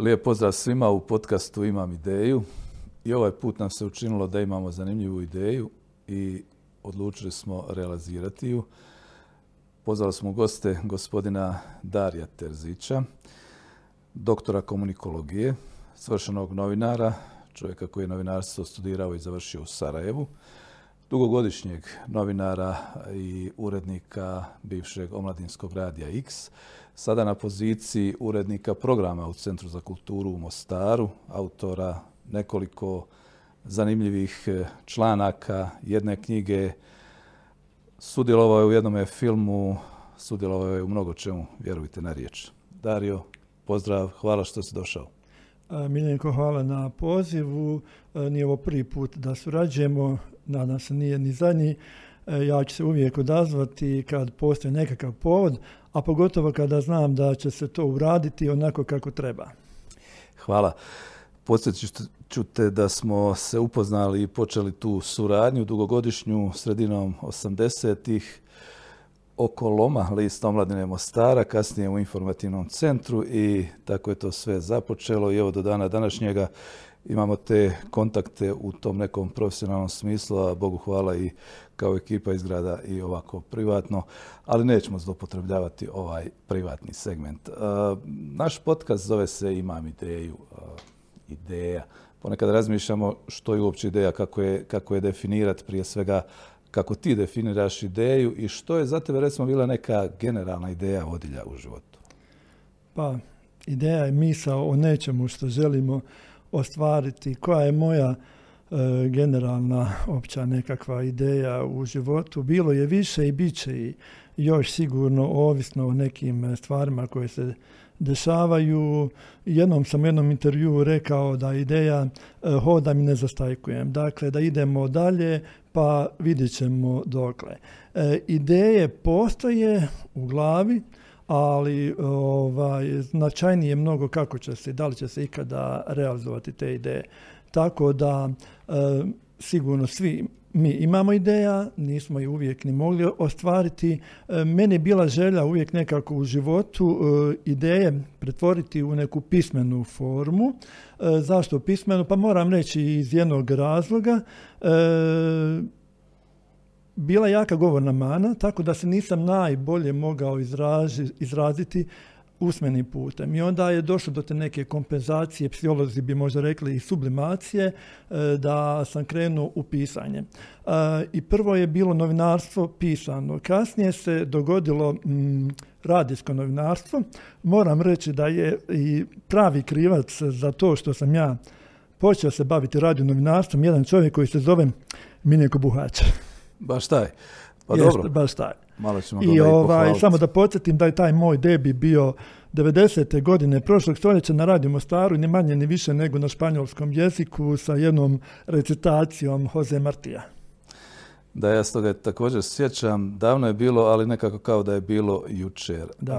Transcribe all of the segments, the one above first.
Lijep pozdrav svima u podcastu Imam ideju. I ovaj put nam se učinilo da imamo zanimljivu ideju i odlučili smo realizirati ju. Pozvali smo goste gospodina Darija Terzića, doktora komunikologije, svršenog novinara, čovjeka koji je novinarstvo studirao i završio u Sarajevu, dugogodišnjeg novinara i urednika bivšeg omladinskog radija X, sada na poziciji urednika programa u Centru za kulturu u Mostaru, autora nekoliko zanimljivih e, članaka, jedne knjige, sudjelovao je u jednom filmu, sudjelovao je u mnogo čemu, vjerujte na riječ. Dario, pozdrav, hvala što si došao. Miljenko, hvala na pozivu. Nije ovo prvi put da surađujemo, nadam se nije ni zadnji. E, ja ću se uvijek odazvati kad postoji nekakav povod, a pogotovo kada znam da će se to uraditi onako kako treba. Hvala. Podsjetit ću te da smo se upoznali i počeli tu suradnju dugogodišnju sredinom 80-ih oko Loma, list omladine Mostara, kasnije u informativnom centru i tako je to sve započelo i evo do dana današnjega imamo te kontakte u tom nekom profesionalnom smislu, a Bogu hvala i kao ekipa iz grada i ovako privatno, ali nećemo zlopotrebljavati ovaj privatni segment. E, naš podcast zove se Imam ideju, e, ideja. Ponekad razmišljamo što je uopće ideja, kako je, kako je definirati prije svega kako ti definiraš ideju i što je za tebe recimo bila neka generalna ideja vodilja u životu? Pa, ideja je misao o nečemu što želimo ostvariti. Koja je moja e, generalna opća nekakva ideja u životu? Bilo je više i bit će i još sigurno ovisno o nekim stvarima koje se dešavaju. Jednom sam u jednom intervjuu rekao da ideja e, hodam i ne zastajkujem. Dakle, da idemo dalje, pa vidjet ćemo dokle. E, ideje postoje u glavi, ali ovaj, značajnije mnogo kako će se, da li će se ikada realizovati te ideje. Tako da e, sigurno svi mi imamo ideja, nismo ih uvijek ni mogli ostvariti. E, meni je bila želja uvijek nekako u životu e, ideje pretvoriti u neku pismenu formu. Zašto pismenu? Pa moram reći iz jednog razloga. Bila jaka govorna mana, tako da se nisam najbolje mogao izraziti usmenim putem. I onda je došlo do te neke kompenzacije, psiholozi bi možda rekli i sublimacije, e, da sam krenuo u pisanje. E, I prvo je bilo novinarstvo pisano. Kasnije se dogodilo mm, radijsko novinarstvo. Moram reći da je i pravi krivac za to što sam ja počeo se baviti radio novinarstvom jedan čovjek koji se zove Mineko Buhać. Baš taj. Pa dobro. Baš taj. Malo ćemo I ovaj, samo da podsjetim da je taj moj debi bio 90. godine prošlog stoljeća na Radio Mostaru, ni manje ni više nego na španjolskom jeziku sa jednom recitacijom Jose Martija. Da, ja se toga također sjećam. Davno je bilo, ali nekako kao da je bilo jučer. Da.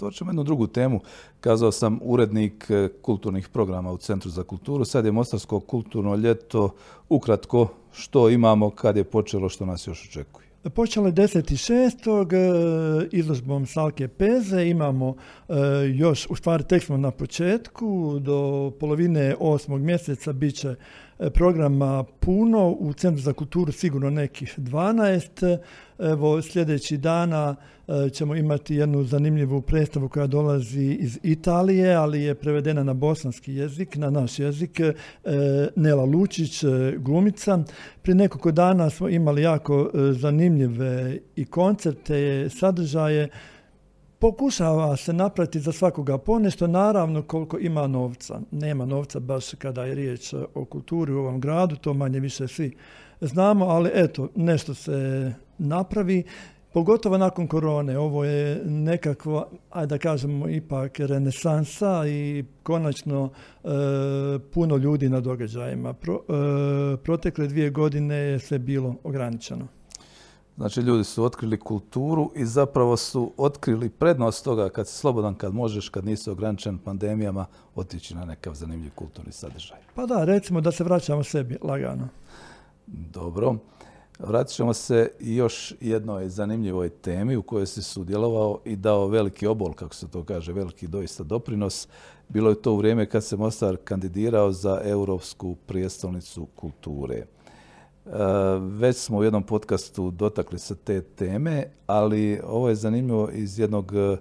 A, ćemo jednu drugu temu. Kazao sam urednik e, kulturnih programa u Centru za kulturu. Sad je Mostarsko kulturno ljeto. Ukratko, što imamo, kad je počelo, što nas još očekuje? Počelo je 10.6. E, izložbom Salke Peze. Imamo e, još, u stvari tek smo na početku, do polovine osmog mjeseca bit će programa puno, u Centru za kulturu sigurno nekih 12. Evo, sljedeći dana e, ćemo imati jednu zanimljivu predstavu koja dolazi iz Italije, ali je prevedena na bosanski jezik, na naš jezik. E, Nela Lučić, e, glumica. Prije nekoliko dana smo imali jako zanimljive i koncerte, sadržaje. Pokušava se napraviti za svakoga ponešto, naravno koliko ima novca. Nema novca baš kada je riječ o kulturi u ovom gradu, to manje više svi znamo, ali eto, nešto se napravi, pogotovo nakon korone. Ovo je nekakva, ajde da kažemo, ipak renesansa i konačno e, puno ljudi na događajima. Pro, e, protekle dvije godine je sve bilo ograničeno. Znači ljudi su otkrili kulturu i zapravo su otkrili prednost toga kad si slobodan, kad možeš, kad nisi ograničen pandemijama, otići na nekav zanimljiv kulturni sadržaj. Pa da, recimo da se vraćamo sebi lagano. Dobro. Vratit ćemo se još jednoj zanimljivoj temi u kojoj si sudjelovao i dao veliki obol, kako se to kaže, veliki doista doprinos. Bilo je to u vrijeme kad se Mostar kandidirao za Europsku prijestolnicu kulture. E, već smo u jednom podcastu dotakli se te teme, ali ovo je zanimljivo iz jednog e,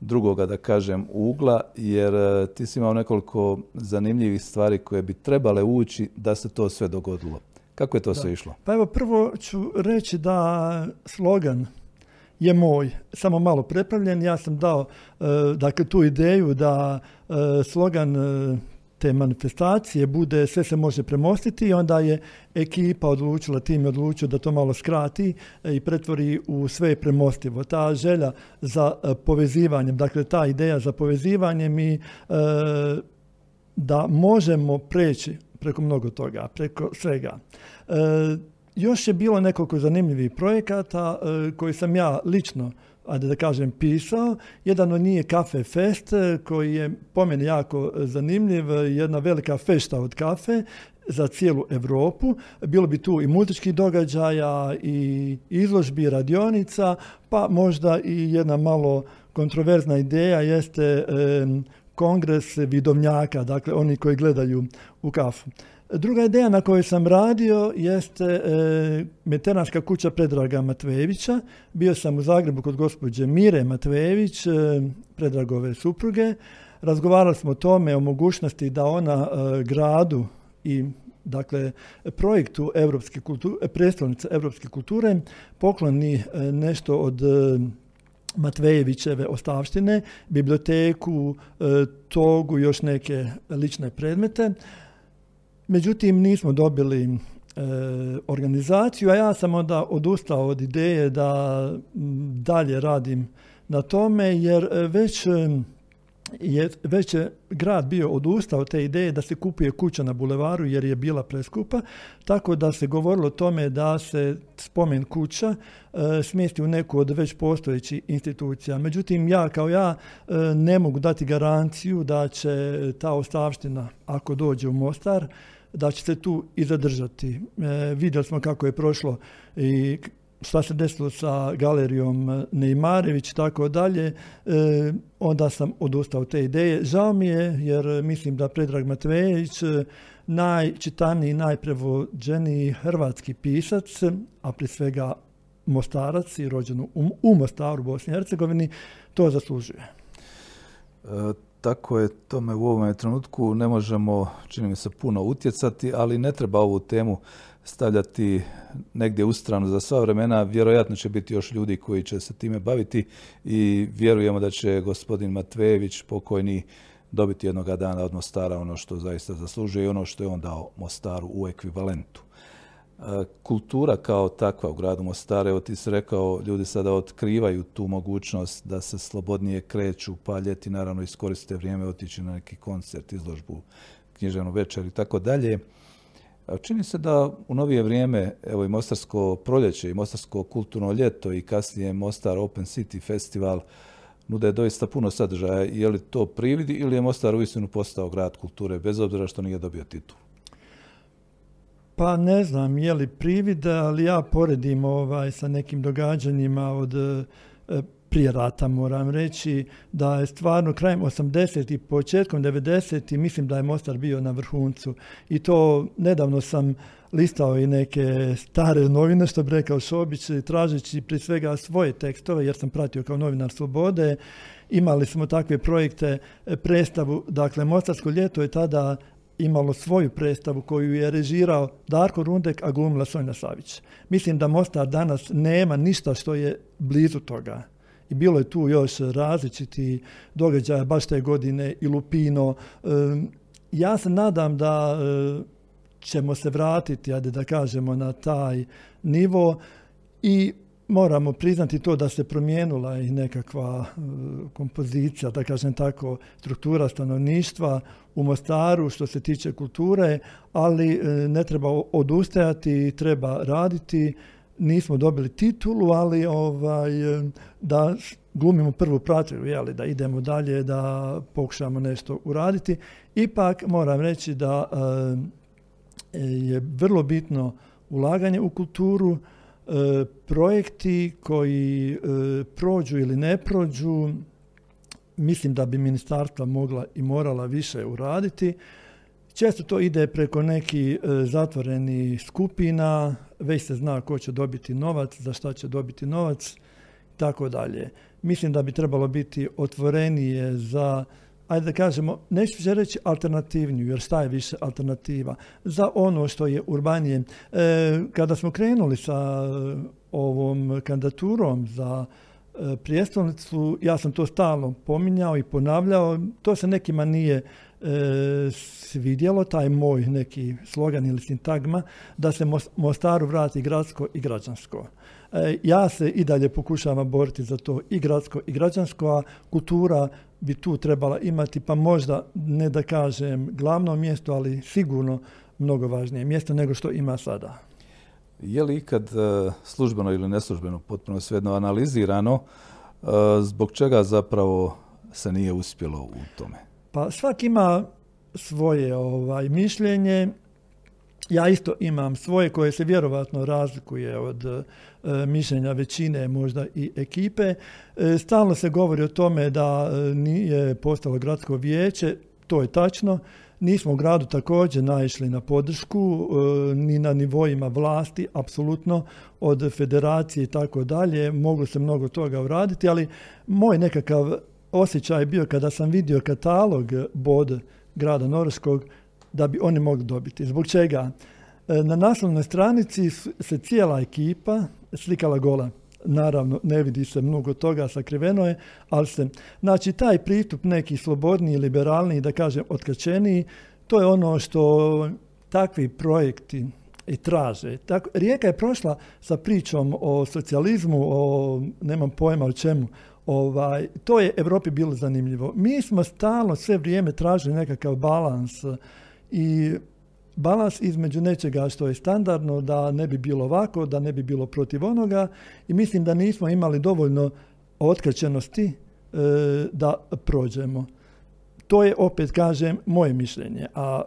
drugoga, da kažem, ugla, jer e, ti si imao nekoliko zanimljivih stvari koje bi trebale ući da se to sve dogodilo. Kako je to sve išlo? Pa evo prvo ću reći da slogan je moj, samo malo prepravljen. Ja sam dao e, dakle, tu ideju da e, slogan e, te manifestacije bude sve se može premostiti i onda je ekipa odlučila, tim je odlučio da to malo skrati i pretvori u sve premostivo. Ta želja za povezivanjem, dakle ta ideja za povezivanjem i da možemo preći preko mnogo toga, preko svega. E, još je bilo nekoliko zanimljivih projekata e, koji sam ja lično da kažem, pisao. Jedan od njih Kafe Fest, e, koji je po meni jako zanimljiv, jedna velika fešta od kafe za cijelu Europu. Bilo bi tu i muzičkih događaja, i izložbi, radionica, pa možda i jedna malo kontroverzna ideja jeste kongres vidovnjaka, dakle oni koji gledaju u kafu. Druga ideja na kojoj sam radio jeste e, Meteranska kuća Predraga Matvejevića. Bio sam u Zagrebu kod gospođe Mire Matvejević, e, Predragove supruge. Razgovarali smo o tome, o mogućnosti da ona e, gradu i dakle projektu Evropske kulture, predstavnice Evropske kulture pokloni e, nešto od e, Matvejevićeve ostavštine, biblioteku, e, togu, još neke lične predmete. Međutim, nismo dobili e, organizaciju, a ja sam onda odustao od ideje da dalje radim na tome, jer već je već je grad bio odustao te ideje da se kupuje kuća na bulevaru jer je bila preskupa, tako da se govorilo o tome da se spomen kuća e, smjesti u neku od već postojećih institucija. Međutim, ja kao ja e, ne mogu dati garanciju da će ta ostavština, ako dođe u Mostar, da će se tu i zadržati. E, vidjeli smo kako je prošlo i šta se desilo sa galerijom Neymarević i tako dalje, eh, onda sam odustao te ideje. Žao mi je jer mislim da Predrag Matvejević eh, najčitaniji, najprevođeniji hrvatski pisac, a prije svega Mostarac i rođen u, u Mostaru, Bosni i Hercegovini, to zaslužuje. Tako je tome u ovom trenutku. Ne možemo, čini mi se, puno utjecati, ali ne treba ovu temu stavljati negdje u stranu za sva vremena. Vjerojatno će biti još ljudi koji će se time baviti i vjerujemo da će gospodin Matvejević pokojni dobiti jednoga dana od Mostara ono što zaista zaslužuje i ono što je on dao Mostaru u ekvivalentu. Kultura kao takva u gradu Mostare, evo ti si rekao, ljudi sada otkrivaju tu mogućnost da se slobodnije kreću, pa ljeti naravno iskoriste vrijeme otići na neki koncert, izložbu, književnu večer i tako dalje. Čini se da u novije vrijeme, evo i Mostarsko proljeće i Mostarsko kulturno ljeto i kasnije Mostar Open City Festival nude doista puno sadržaja. Je li to prividi ili je Mostar uistinu postao grad kulture, bez obzira što nije dobio titul? Pa ne znam je li privid, ali ja poredim ovaj, sa nekim događanjima od e, prije rata moram reći da je stvarno krajem 80. i početkom 90. mislim da je Mostar bio na vrhuncu i to nedavno sam listao i neke stare novine što bi rekao Šobić tražeći prije svega svoje tekstove jer sam pratio kao novinar Slobode imali smo takve projekte e, predstavu dakle Mostarsko ljeto je tada imalo svoju predstavu koju je režirao Darko Rundek, a glumila Sonja Savić. Mislim da Mostar danas nema ništa što je blizu toga i bilo je tu još različiti događaja baš te godine i Lupino. Ja se nadam da e, ćemo se vratiti, ajde da kažemo, na taj nivo i moramo priznati to da se promijenila i nekakva e, kompozicija, da kažem tako, struktura stanovništva u Mostaru što se tiče kulture, ali e, ne treba odustajati, treba raditi nismo dobili titulu, ali ovaj, da glumimo prvu pratru, jeli, da idemo dalje, da pokušamo nešto uraditi. Ipak moram reći da je vrlo bitno ulaganje u kulturu, projekti koji prođu ili ne prođu, mislim da bi ministarstva mogla i morala više uraditi. Često to ide preko nekih zatvorenih skupina, već se zna ko će dobiti novac, za šta će dobiti novac, tako dalje. Mislim da bi trebalo biti otvorenije za ajde da kažemo, neću se reći alternativniju, jer šta je više alternativa, za ono što je urbanije. E, kada smo krenuli sa e, ovom kandidaturom za e, prijestolnicu, ja sam to stalno pominjao i ponavljao, to se nekima nije e, svidjelo, taj moj neki slogan ili sintagma, da se Mostaru vrati gradsko i građansko. E, ja se i dalje pokušavam boriti za to i gradsko i građansko, a kultura bi tu trebala imati, pa možda ne da kažem glavno mjesto, ali sigurno mnogo važnije mjesto nego što ima sada. Je li ikad e, službeno ili neslužbeno, potpuno svejedno analizirano, e, zbog čega zapravo se nije uspjelo u tome? Pa svak ima svoje ovaj mišljenje. Ja isto imam svoje koje se vjerovatno razlikuje od e, mišljenja većine možda i ekipe. E, stalno se govori o tome da e, nije postalo gradsko vijeće, to je tačno. Nismo u gradu također naišli na podršku, ni na nivoima vlasti, apsolutno, od federacije i tako dalje. Moglo se mnogo toga uraditi, ali moj nekakav osjećaj bio kada sam vidio katalog bod grada Norskog, da bi oni mogli dobiti. Zbog čega? E, na naslovnoj stranici se cijela ekipa slikala gola. Naravno, ne vidi se mnogo toga, sakriveno je, ali se, znači, taj pristup neki slobodniji, liberalniji, da kažem, otkačeniji, to je ono što takvi projekti i traže. Tako, Rijeka je prošla sa pričom o socijalizmu, o nemam pojma o čemu. Ovaj, to je Europi bilo zanimljivo. Mi smo stalno sve vrijeme tražili nekakav balans i balans između nečega što je standardno, da ne bi bilo ovako, da ne bi bilo protiv onoga i mislim da nismo imali dovoljno otkrećenosti e, da prođemo. To je, opet kažem, moje mišljenje, a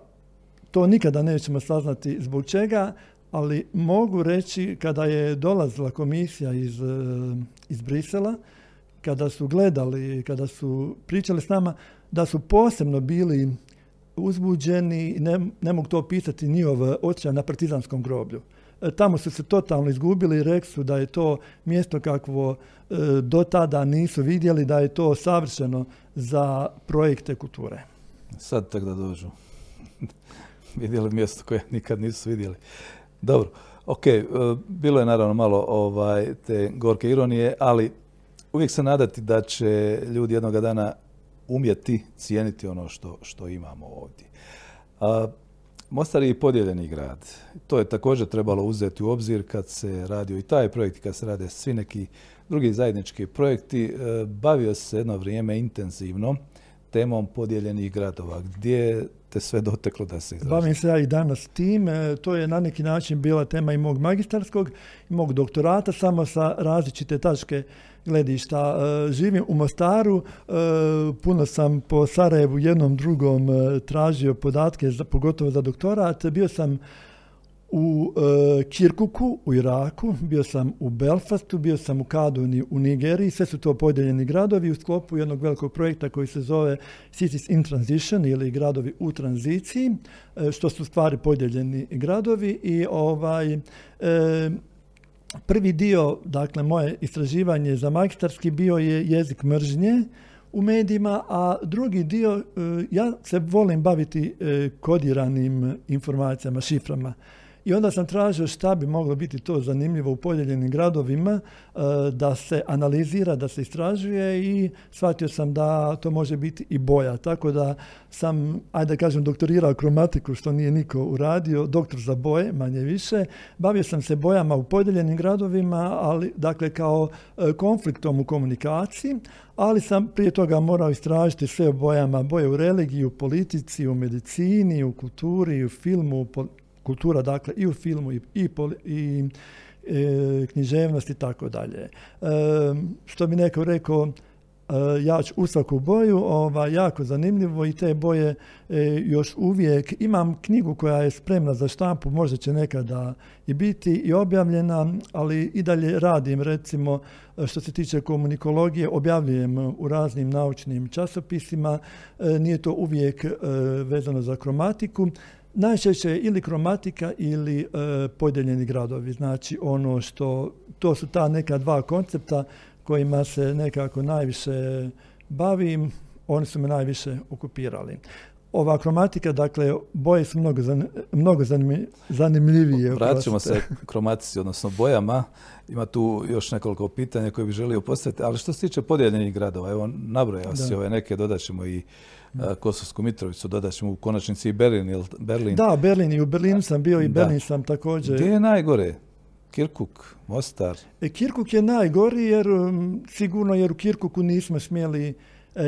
to nikada nećemo saznati zbog čega, ali mogu reći kada je dolazila komisija iz, e, iz Brisela, kada su gledali, kada su pričali s nama, da su posebno bili uzbuđeni, ne, ne mogu to opisati njihov osjećaj na partizanskom groblju. E, tamo su se totalno izgubili i rekli su da je to mjesto kakvo e, do tada nisu vidjeli, da je to savršeno za projekte kulture. Sad tak da dođu. vidjeli mjesto koje nikad nisu vidjeli. Dobro, ok, e, bilo je naravno malo ovaj, te gorke ironije, ali uvijek se nadati da će ljudi jednoga dana umjeti cijeniti ono što, što imamo ovdje. A, Mostar je podijeljeni grad. To je također trebalo uzeti u obzir kad se radio i taj projekt, kad se rade svi neki drugi zajednički projekti. E, bavio se jedno vrijeme intenzivno temom podijeljenih gradova. Gdje te sve doteklo da se izraži? Bavim se ja i danas tim. E, to je na neki način bila tema i mog magistarskog i mog doktorata, samo sa različite tačke gledišta. E, živim u Mostaru, e, puno sam po Sarajevu jednom drugom tražio podatke, pogotovo za doktorat. Bio sam u Kirkuku u Iraku, bio sam u Belfastu, bio sam u Kaduni u Nigeriji, sve su to podijeljeni gradovi u sklopu jednog velikog projekta koji se zove Cities in Transition ili gradovi u tranziciji, što su stvari podijeljeni gradovi i ovaj prvi dio, dakle moje istraživanje za magistarski bio je jezik mržnje u medijima, a drugi dio, e, ja se volim baviti e, kodiranim informacijama, šiframa. I onda sam tražio šta bi moglo biti to zanimljivo u podijeljenim gradovima, e, da se analizira, da se istražuje i shvatio sam da to može biti i boja. Tako da sam, ajde da kažem, doktorirao kromatiku, što nije niko uradio, doktor za boje, manje više. Bavio sam se bojama u podijeljenim gradovima, ali dakle kao e, konfliktom u komunikaciji, ali sam prije toga morao istražiti sve o bojama, boje u religiji, u politici, u medicini, u kulturi, u filmu, kultura dakle i u filmu i, i, i e, književnost i tako dalje. E, što bi neko rekao, ja ću u svaku boju, ovaj, jako zanimljivo i te boje e, još uvijek. Imam knjigu koja je spremna za štampu, možda će nekada i biti i objavljena, ali i dalje radim recimo što se tiče komunikologije, objavljujem u raznim naučnim časopisima, nije to uvijek vezano za kromatiku. Najčešće je ili kromatika ili e, podijeljeni gradovi. Znači ono što, to su ta neka dva koncepta kojima se nekako najviše bavim, oni su me najviše okupirali. Ova kromatika, dakle, boje su mnogo, mnogo zanimljivije. Vraćamo se kromatici, odnosno bojama. Ima tu još nekoliko pitanja koje bih želio postaviti, ali što se tiče podijeljenih gradova, evo nabrojao si ove neke, dodat ćemo i Kosovsku Mitrovicu, dodat ćemo u konačnici i Berlin, Berlin. Da, Berlin i u Berlinu sam bio i Berlin sam također. Gdje je najgore? Kirkuk, Mostar? E, Kirkuk je najgori jer um, sigurno jer u Kirkuku nismo smjeli e,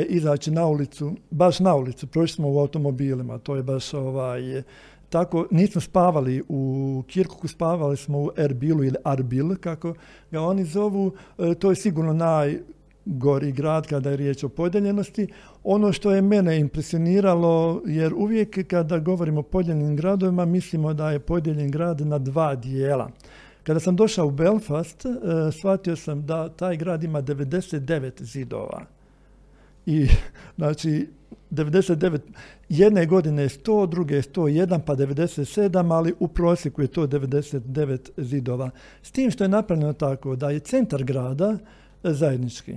izaći na ulicu, baš na ulicu, prošli smo u automobilima, to je baš ovaj, tako, nismo spavali u Kirkuku, spavali smo u Erbilu ili Arbil, kako ga oni zovu, e, to je sigurno naj, gori grad kada je riječ o podijeljenosti. Ono što je mene impresioniralo, jer uvijek kada govorimo o podijeljenim gradovima, mislimo da je podijeljen grad na dva dijela. Kada sam došao u Belfast, e, shvatio sam da taj grad ima 99 zidova. I, znači, 99, jedne godine je 100, druge je 101, pa 97, ali u prosjeku je to 99 zidova. S tim što je napravljeno tako da je centar grada zajednički.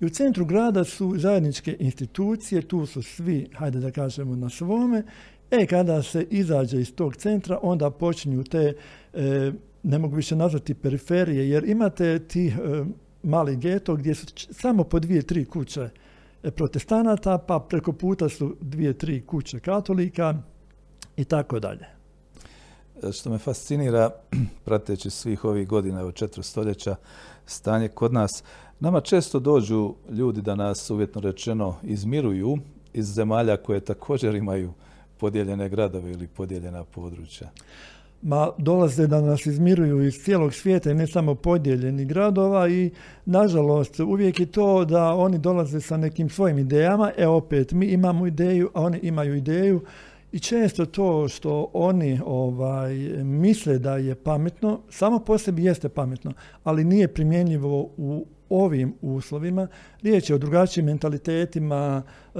I u centru grada su zajedničke institucije, tu su svi, hajde da kažemo, na svome. E, kada se izađe iz tog centra, onda počinju te, e, ne mogu više nazvati periferije, jer imate ti e, mali geto gdje su samo po dvije, tri kuće e, protestanata, pa preko puta su dvije, tri kuće katolika i tako dalje. Što me fascinira, prateći svih ovih godina, evo četiri stoljeća, stanje kod nas, Nama često dođu ljudi da nas, uvjetno rečeno, izmiruju iz zemalja koje također imaju podijeljene gradove ili podijeljena područja. Ma, dolaze da nas izmiruju iz cijelog svijeta i ne samo podijeljeni gradova i nažalost uvijek je to da oni dolaze sa nekim svojim idejama, e opet mi imamo ideju, a oni imaju ideju. I često to što oni ovaj, misle da je pametno, samo po sebi jeste pametno, ali nije primjenjivo u ovim uslovima. Riječ je o drugačijim mentalitetima, e,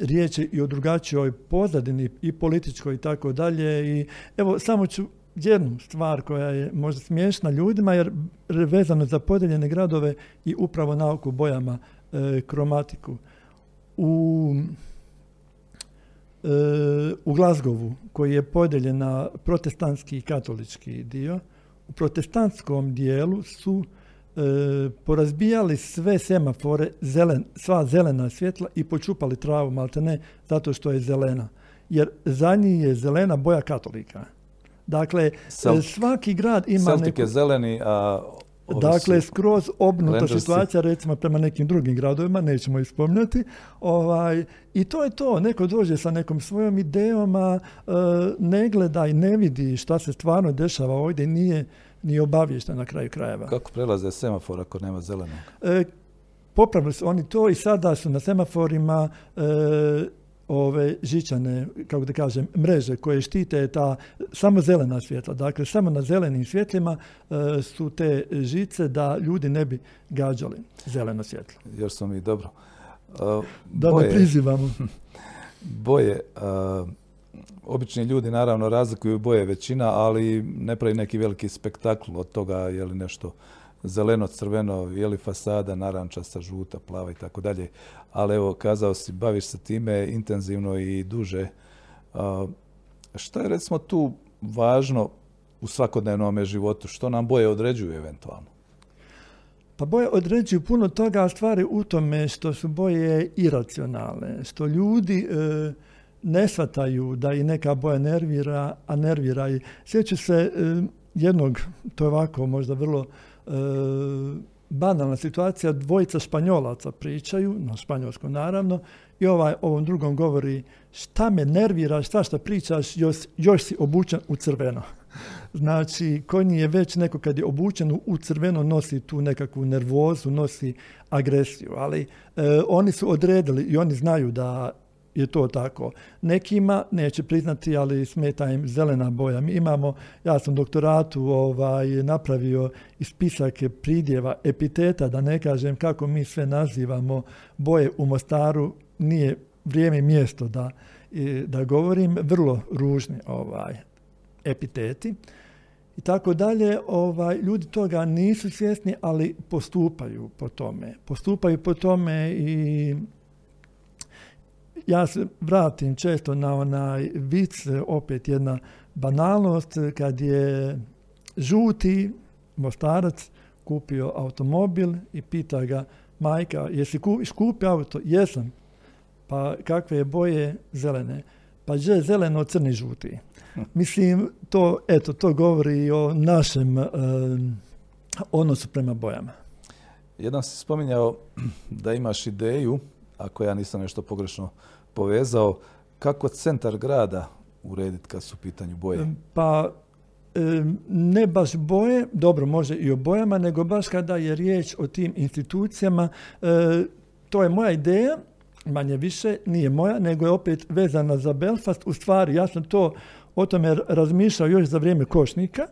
riječ je i o drugačijoj pozadini i političkoj i tako dalje. I evo, samo ću jednu stvar koja je možda smiješna ljudima, jer vezano za podeljene gradove i upravo nauku bojama, e, kromatiku. U e, u Glazgovu, koji je podeljen na protestantski i katolički dio, u protestantskom dijelu su porazbijali sve semafore, zelen, sva zelena svjetla i počupali travu, malte ne, zato što je zelena. Jer za njih je zelena boja katolika. Dakle, svaki grad ima Celtic je zeleni, a Dakle, skroz obnuta situacija, recimo prema nekim drugim gradovima, nećemo ih spominjati. Ovaj, I to je to, neko dođe sa nekom svojom idejom, a e, ne gleda i ne vidi šta se stvarno dešava ovdje, nije ni obaviješten na kraju krajeva. Kako prelaze semafor ako nema zelenog? E, popravili su oni to i sada su na semaforima e, ove žičane, kako da kažem, mreže koje štite ta samo zelena svjetla. Dakle, samo na zelenim svjetlima e, su te žice da ljudi ne bi gađali zeleno svjetlo. Još smo mi dobro. da boje, ne prizivamo. Boje, obični ljudi naravno razlikuju boje većina, ali ne pravi neki veliki spektakl od toga je li nešto zeleno, crveno, je li fasada, narančasta, žuta, plava i tako dalje. Ali evo, kazao si, baviš se time intenzivno i duže. šta je recimo tu važno u svakodnevnom životu? Što nam boje određuju eventualno? Pa boje određuju puno toga, a stvari u tome što su boje iracionalne, što ljudi e, ne shvataju da i neka boja nervira, a nervira i sjeću se e, jednog, to je ovako možda vrlo e, banalna situacija, dvojica španjolaca pričaju, na španjolskom naravno, i ovaj ovom drugom govori šta me nervira, šta što pričaš, još, još si obučen u crveno. Znači, konji je već neko kad je obučen u crveno nosi tu nekakvu nervozu, nosi agresiju, ali e, oni su odredili i oni znaju da je to tako. Nekima neće priznati, ali smeta im zelena boja. Mi imamo, ja sam doktoratu ovaj, napravio ispisak pridjeva epiteta, da ne kažem kako mi sve nazivamo boje u Mostaru, nije vrijeme i mjesto da, da govorim, vrlo ružni ovaj, epiteti i tako dalje, ovaj, ljudi toga nisu svjesni, ali postupaju po tome. Postupaju po tome i ja se vratim često na onaj vic, opet jedna banalnost, kad je žuti mostarac kupio automobil i pita ga majka, jesi kupio auto? Jesam. Pa kakve je boje? Zelene. Pa je zeleno, crni, žuti. Mislim, to, eto, to govori o našem odnosu prema bojama. Jedan si spominjao da imaš ideju, ako ja nisam nešto pogrešno povezao, kako centar grada urediti kad su u pitanju boje? Pa ne baš boje, dobro može i o bojama, nego baš kada je riječ o tim institucijama, e, to je moja ideja, manje više, nije moja, nego je opet vezana za Belfast. U stvari, ja sam to o tome razmišljao još za vrijeme košnika,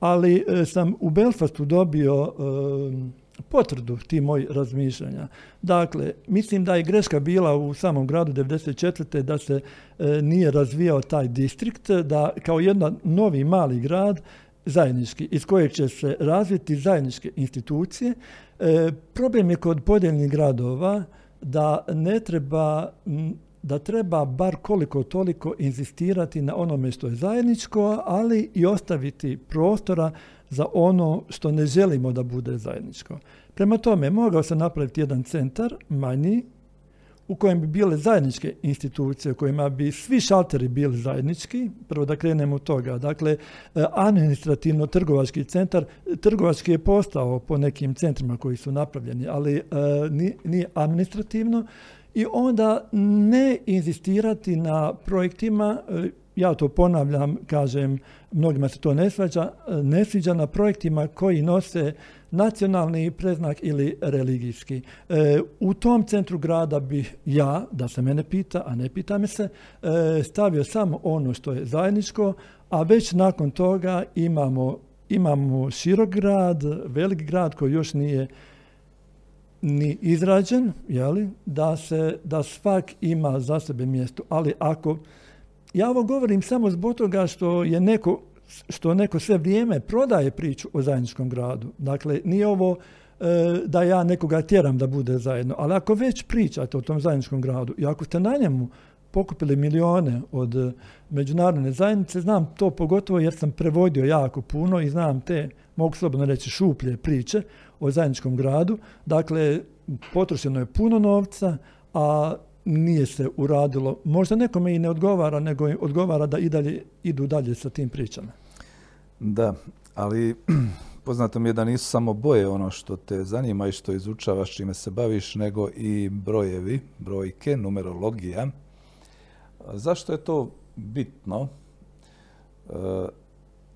ali e, sam u Belfastu dobio potvrdu ti moji razmišljanja. Dakle, mislim da je greška bila u samom gradu 94. da se e, nije razvijao taj distrikt, da kao jedan novi mali grad zajednički, iz kojeg će se razviti zajedničke institucije. E, problem je kod podijeljenih gradova da ne treba da treba bar koliko toliko inzistirati na onome što je zajedničko, ali i ostaviti prostora za ono što ne želimo da bude zajedničko. Prema tome, mogao se napraviti jedan centar, manji, u kojem bi bile zajedničke institucije, u kojima bi svi šalteri bili zajednički, prvo da krenemo od toga. Dakle, e, administrativno-trgovački centar, trgovački je postao po nekim centrima koji su napravljeni, ali e, nije administrativno i onda ne inzistirati na projektima, e, ja to ponavljam, kažem, mnogima se to ne svađa, ne sviđa na projektima koji nose nacionalni preznak ili religijski. E, u tom centru grada bih ja, da se mene pita, a ne pita me se, e, stavio samo ono što je zajedničko, a već nakon toga imamo, imamo širok grad, velik grad koji još nije ni izrađen, jeli, da, se, da svak ima za sebe mjesto. Ali ako, ja ovo govorim samo zbog toga što je neko što neko sve vrijeme prodaje priču o zajedničkom gradu. Dakle, nije ovo e, da ja nekoga tjeram da bude zajedno, ali ako već pričate o tom zajedničkom gradu i ako ste na njemu pokupili milijone od e, međunarodne zajednice, znam to pogotovo jer sam prevodio jako puno i znam te, mogu slobodno reći, šuplje priče o zajedničkom gradu. Dakle, potrošeno je puno novca, a nije se uradilo. Možda nekome i ne odgovara, nego odgovara da i dalje, idu dalje sa tim pričama. Da, ali poznato mi je da nisu samo boje ono što te zanima i što izučavaš, čime se baviš, nego i brojevi, brojke, numerologija. Zašto je to bitno? E,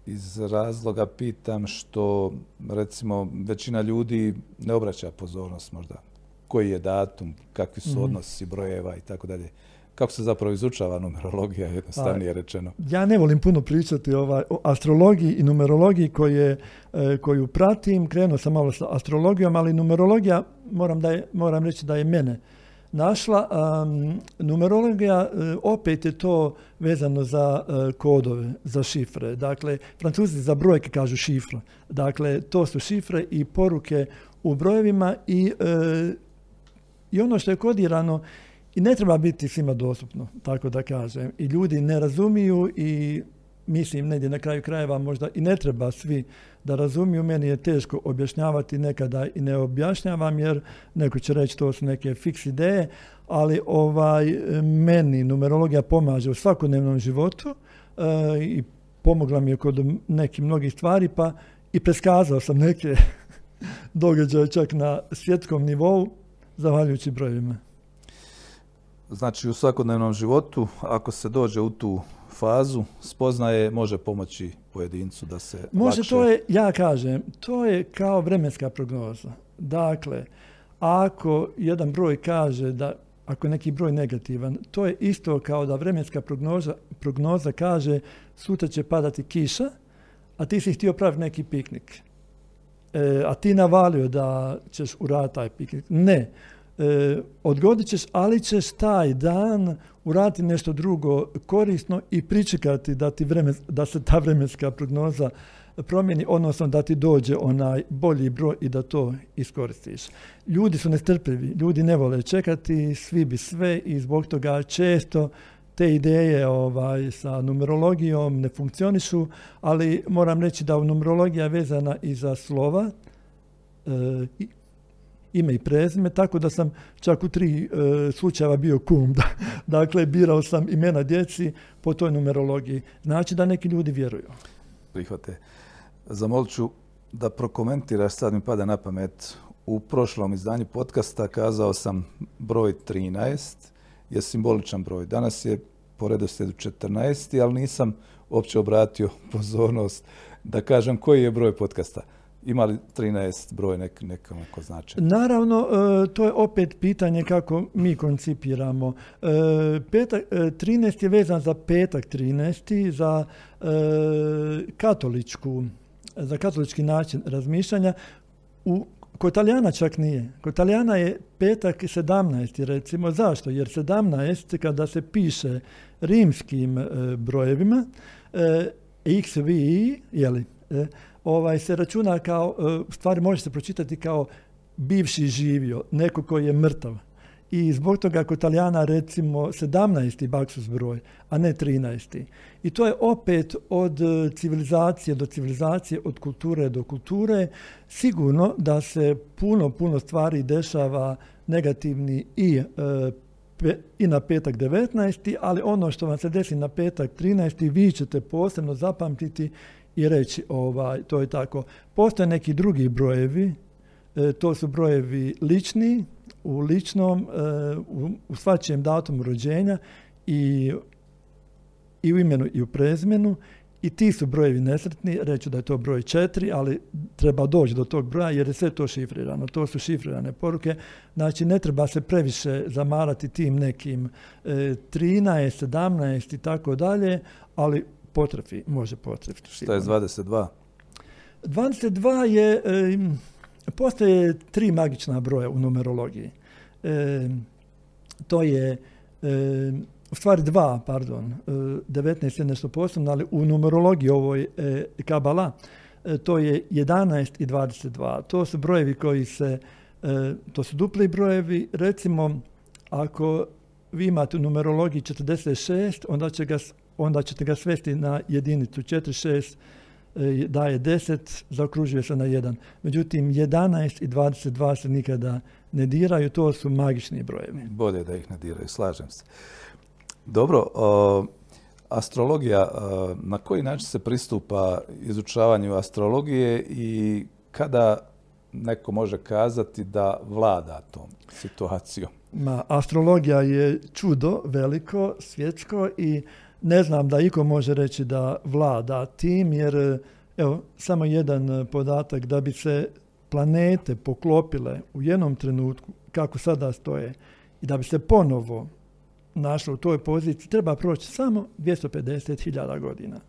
iz razloga pitam što recimo većina ljudi ne obraća pozornost možda koji je datum, kakvi su mhm. odnosi brojeva i tako dalje. Kako se zapravo izučava numerologija, jednostavnije pa, rečeno? Ja ne volim puno pričati ovaj, o astrologiji i numerologiji koje, e, koju pratim. Krenuo sam malo sa astrologijom, ali numerologija, moram, da je, moram reći da je mene našla. numerologija, e, opet je to vezano za e, kodove, za šifre. Dakle, francuzi za brojke kažu šifra. Dakle, to su šifre i poruke u brojevima i i ono što je kodirano i ne treba biti svima dostupno, tako da kažem. I ljudi ne razumiju i mislim negdje na kraju krajeva možda i ne treba svi da razumiju. Meni je teško objašnjavati nekada i ne objašnjavam jer neko će reći to su neke fiks ideje, ali ovaj meni numerologija pomaže u svakodnevnom životu e, i pomogla mi je kod nekih mnogih stvari pa i preskazao sam neke događaje čak na svjetskom nivou zahvaljujući brojevima. Znači u svakodnevnom životu, ako se dođe u tu fazu spoznaje može pomoći pojedincu da se Može, lakše... to je, ja kažem, to je kao vremenska prognoza. Dakle, ako jedan broj kaže da ako je neki broj negativan, to je isto kao da vremenska prognoza, prognoza kaže sutra će padati kiša, a ti si htio praviti neki piknik. E, a ti navalio da ćeš uraditi taj piknik. Ne. E, odgodit ćeš, ali ćeš taj dan uraditi nešto drugo korisno i pričekati da, ti da se ta vremenska prognoza promijeni, odnosno da ti dođe onaj bolji broj i da to iskoristiš. Ljudi su nestrpljivi, ljudi ne vole čekati, svi bi sve i zbog toga često te ideje ovaj, sa numerologijom ne funkcionišu, ali moram reći da numerologija je vezana i za slova, e, ime i prezime, tako da sam čak u tri e, slučajeva bio kum. dakle, birao sam imena djeci po toj numerologiji. Znači da neki ljudi vjeruju. Prihvate. Zamolit ću da prokomentiraš, sad mi pada na pamet, u prošlom izdanju podcasta kazao sam broj 13 je simboličan broj. Danas je po redoslijedu 14, ali nisam uopće obratio pozornost da kažem koji je broj podcasta. Ima li 13 broj nek, neko znači? Naravno, e, to je opet pitanje kako mi koncipiramo. E, petak, 13 e, je vezan za petak 13. za katoličku za katolički način razmišljanja. U, kod Talijana čak nije. Kod Talijana je petak 17. recimo. Zašto? Jer 17. kada se piše rimskim e, brojevima, e, x, v, i, jeli, e, ovaj, se računa kao, stvari može se pročitati kao bivši živio, neko koji je mrtav i zbog toga kod Italijana recimo 17. baksus broj, a ne 13. I to je opet od civilizacije do civilizacije, od kulture do kulture. Sigurno da se puno, puno stvari dešava negativni i e, i na petak 19. ali ono što vam se desi na petak 13. vi ćete posebno zapamtiti i reći ovaj, to je tako. Postoje neki drugi brojevi, e, to su brojevi lični, u ličnom, e, u, u svačijem datumu rođenja i, i u imenu i u prezimenu i ti su brojevi nesretni, reću da je to broj četiri, ali treba doći do tog broja jer je sve to šifrirano. To su šifrirane poruke. Znači ne treba se previše zamarati tim nekim e, 13, 17 i tako dalje, ali potrefi, može potrefiti. Što je 22? 22 je... E, Postoje tri magična broja u numerologiji. E, to je, e, u stvari dva, pardon, 19 je nešto posebno, ali u numerologiji ovoj e, Kabala, e, to je 11 i 22. To su brojevi koji se, e, to su dupli brojevi. Recimo, ako vi imate u numerologiji 46, onda, će ga, onda ćete ga svesti na jedinicu 46, E, daje 10, zaokružuje se na 1. Međutim, 11 i 22 se nikada ne diraju, to su magični brojevi. Bolje da ih ne diraju, slažem se. Dobro, astrologija, na koji način se pristupa izučavanju astrologije i kada neko može kazati da vlada tom situacijom? Ma, astrologija je čudo veliko, svjetsko i ne znam da iko može reći da vlada tim, jer evo, samo jedan podatak, da bi se planete poklopile u jednom trenutku, kako sada stoje, i da bi se ponovo našlo u toj poziciji, treba proći samo 250.000 godina.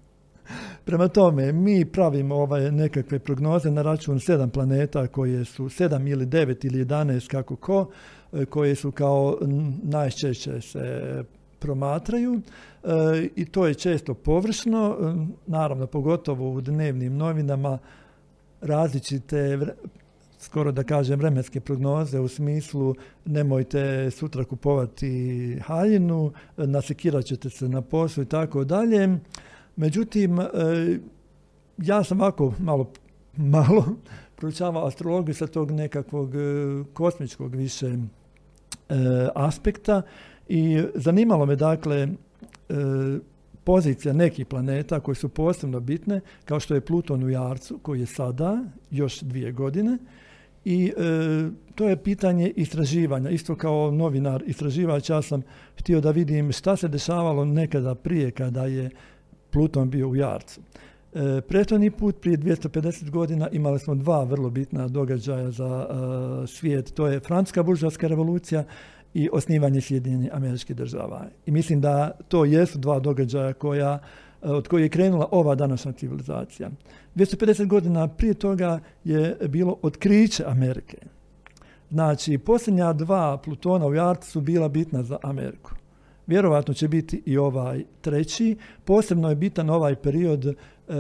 Prema tome, mi pravimo ovaj nekakve prognoze na račun sedam planeta koje su sedam ili devet ili 11 kako ko, koje su kao najčešće se promatraju e, i to je često površno, e, naravno pogotovo u dnevnim novinama različite skoro da kažem vremenske prognoze u smislu nemojte sutra kupovati haljinu, nasekirat ćete se na poslu i tako dalje. Međutim, e, ja sam ovako malo, malo proučavao astrologiju sa tog nekakvog kosmičkog više aspekta i zanimalo me dakle e, pozicija nekih planeta koji su posebno bitne, kao što je Pluton u Jarcu, koji je sada još dvije godine, i to je pitanje istraživanja. Isto kao novinar, istraživač, ja sam htio da vidim šta se dešavalo nekada prije kada je Pluton bio u Jarcu. E, prethodni put, prije 250 godina, imali smo dva vrlo bitna događaja za e, svijet. To je Francuska buržovska revolucija i osnivanje Sjedinjenih američkih država. I mislim da to jesu dva događaja koja, e, od kojih je krenula ova današnja civilizacija. 250 godina prije toga je bilo otkriće Amerike. Znači, posljednja dva Plutona u Jartu su bila bitna za Ameriku. Vjerovatno će biti i ovaj treći. Posebno je bitan ovaj period e,